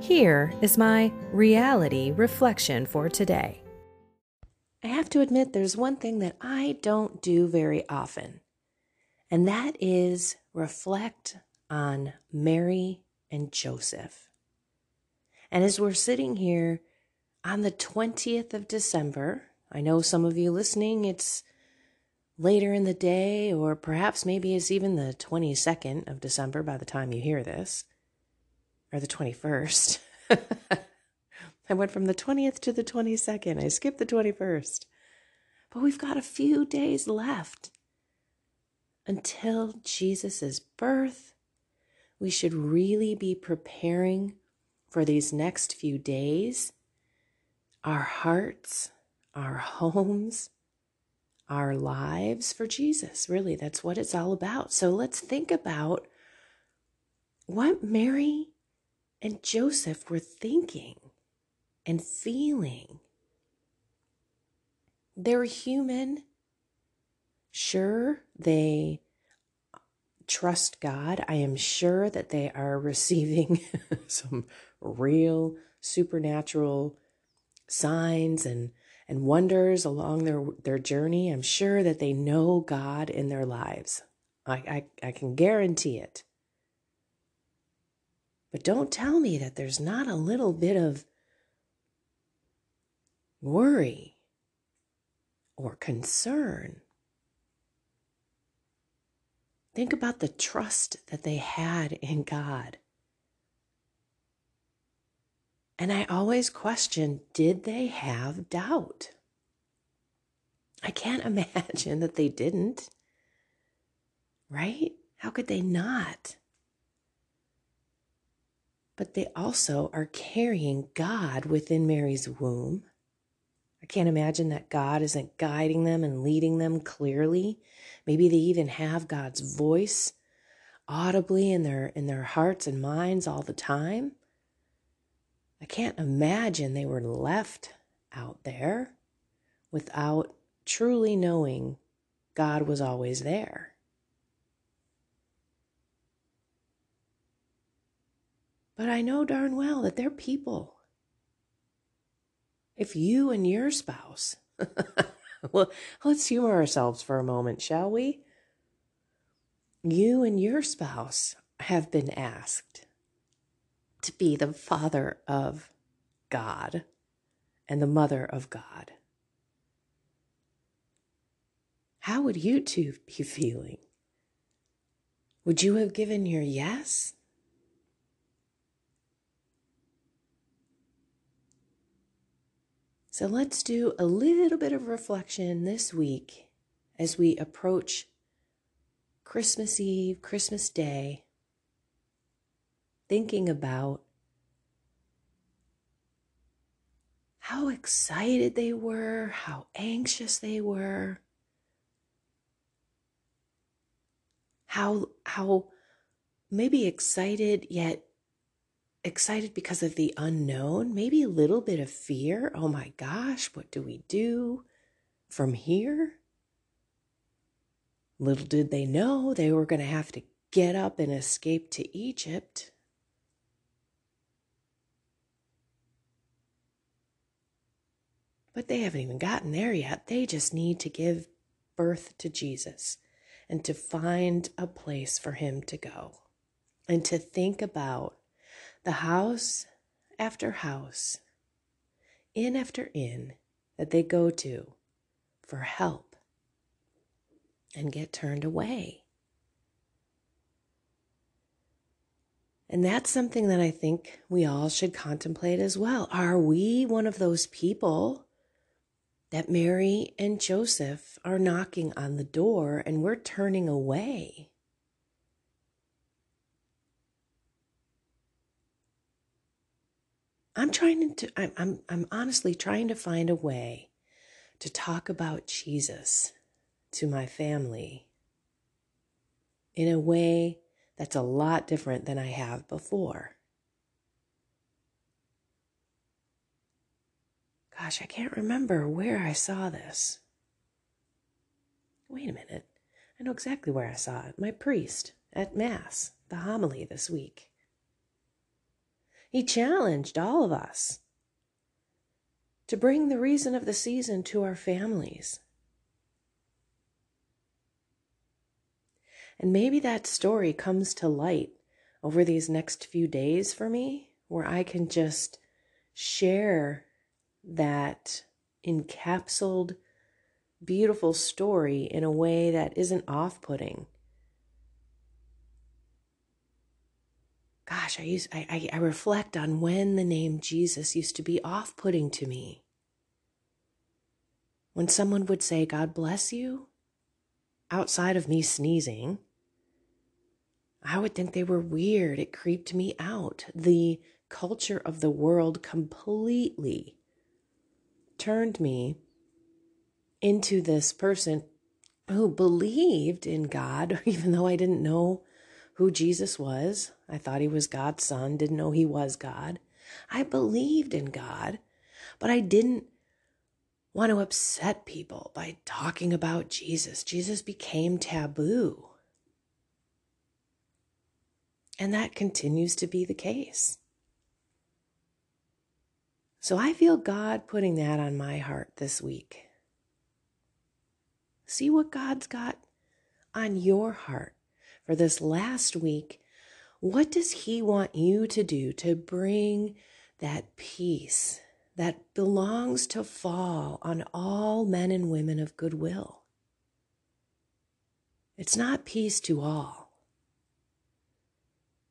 Here is my reality reflection for today. I have to admit, there's one thing that I don't do very often, and that is reflect on Mary and Joseph. And as we're sitting here on the 20th of December, I know some of you listening, it's later in the day, or perhaps maybe it's even the 22nd of December by the time you hear this or the 21st. I went from the 20th to the 22nd. I skipped the 21st. But we've got a few days left until Jesus' birth. We should really be preparing for these next few days. Our hearts, our homes, our lives for Jesus. Really, that's what it's all about. So let's think about what Mary and Joseph were thinking and feeling. They're human. Sure, they trust God. I am sure that they are receiving some real supernatural signs and and wonders along their their journey. I'm sure that they know God in their lives. I, I, I can guarantee it. But don't tell me that there's not a little bit of worry or concern. Think about the trust that they had in God. And I always question did they have doubt? I can't imagine that they didn't. Right? How could they not? But they also are carrying God within Mary's womb. I can't imagine that God isn't guiding them and leading them clearly. Maybe they even have God's voice audibly in their in their hearts and minds all the time. I can't imagine they were left out there without truly knowing God was always there. But I know darn well that they're people. If you and your spouse, well, let's humor ourselves for a moment, shall we? You and your spouse have been asked to be the father of God and the mother of God. How would you two be feeling? Would you have given your yes? So let's do a little bit of reflection this week as we approach Christmas Eve, Christmas Day, thinking about how excited they were, how anxious they were, how how maybe excited yet excited because of the unknown, maybe a little bit of fear. Oh my gosh, what do we do from here? Little did they know they were going to have to get up and escape to Egypt. But they haven't even gotten there yet. They just need to give birth to Jesus and to find a place for him to go and to think about the house after house, inn after inn, that they go to for help and get turned away. And that's something that I think we all should contemplate as well. Are we one of those people that Mary and Joseph are knocking on the door and we're turning away? I'm trying to I'm I'm I'm honestly trying to find a way to talk about Jesus to my family in a way that's a lot different than I have before. Gosh, I can't remember where I saw this. Wait a minute. I know exactly where I saw it. My priest at Mass, the homily this week. He challenged all of us to bring the reason of the season to our families. And maybe that story comes to light over these next few days for me, where I can just share that encapsulated, beautiful story in a way that isn't off putting. Gosh, I, use, I, I, I reflect on when the name Jesus used to be off putting to me. When someone would say, God bless you, outside of me sneezing, I would think they were weird. It creeped me out. The culture of the world completely turned me into this person who believed in God, even though I didn't know who Jesus was. I thought he was God's son, didn't know he was God. I believed in God, but I didn't want to upset people by talking about Jesus. Jesus became taboo. And that continues to be the case. So I feel God putting that on my heart this week. See what God's got on your heart for this last week. What does He want you to do to bring that peace that belongs to fall on all men and women of goodwill? It's not peace to all,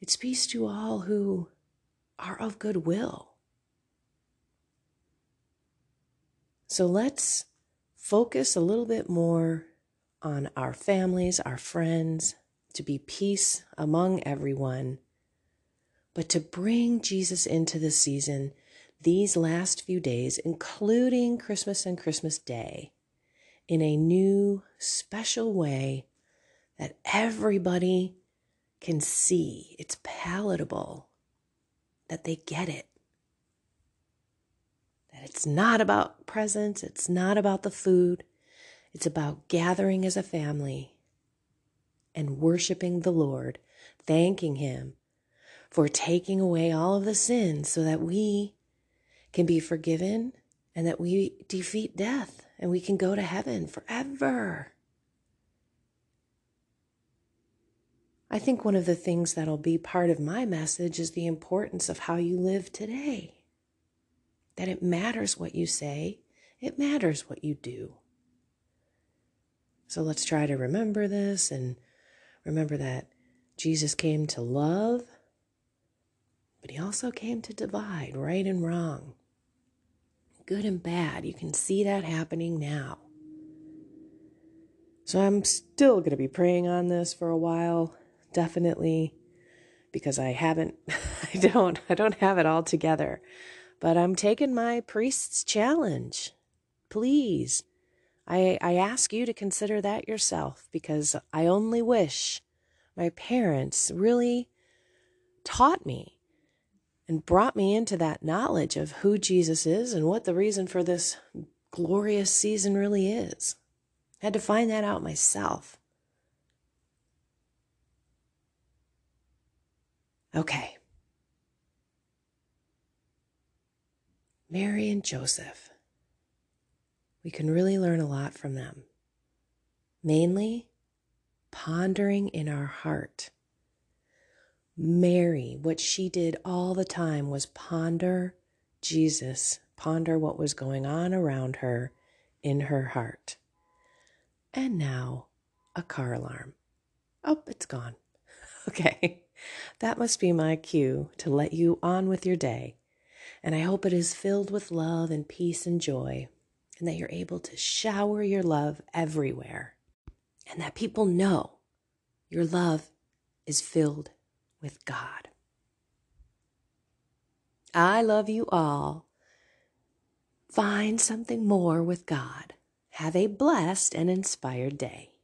it's peace to all who are of goodwill. So let's focus a little bit more on our families, our friends, to be peace among everyone, but to bring Jesus into the season these last few days, including Christmas and Christmas Day, in a new, special way that everybody can see. It's palatable, that they get it. That it's not about presents, it's not about the food, it's about gathering as a family and worshiping the Lord, thanking Him for taking away all of the sins so that we can be forgiven and that we defeat death and we can go to heaven forever. I think one of the things that'll be part of my message is the importance of how you live today that it matters what you say, it matters what you do. So let's try to remember this and remember that Jesus came to love, but he also came to divide right and wrong, good and bad. You can see that happening now. So I'm still going to be praying on this for a while, definitely, because I haven't, I don't, I don't have it all together. But I'm taking my priest's challenge. Please. I, I ask you to consider that yourself because I only wish my parents really taught me and brought me into that knowledge of who Jesus is and what the reason for this glorious season really is. I had to find that out myself. Okay. Mary and Joseph. We can really learn a lot from them. Mainly, pondering in our heart. Mary, what she did all the time was ponder Jesus ponder what was going on around her in her heart. And now, a car alarm. Oh, it's gone. Okay, that must be my cue to let you on with your day. And I hope it is filled with love and peace and joy, and that you're able to shower your love everywhere, and that people know your love is filled with God. I love you all. Find something more with God. Have a blessed and inspired day.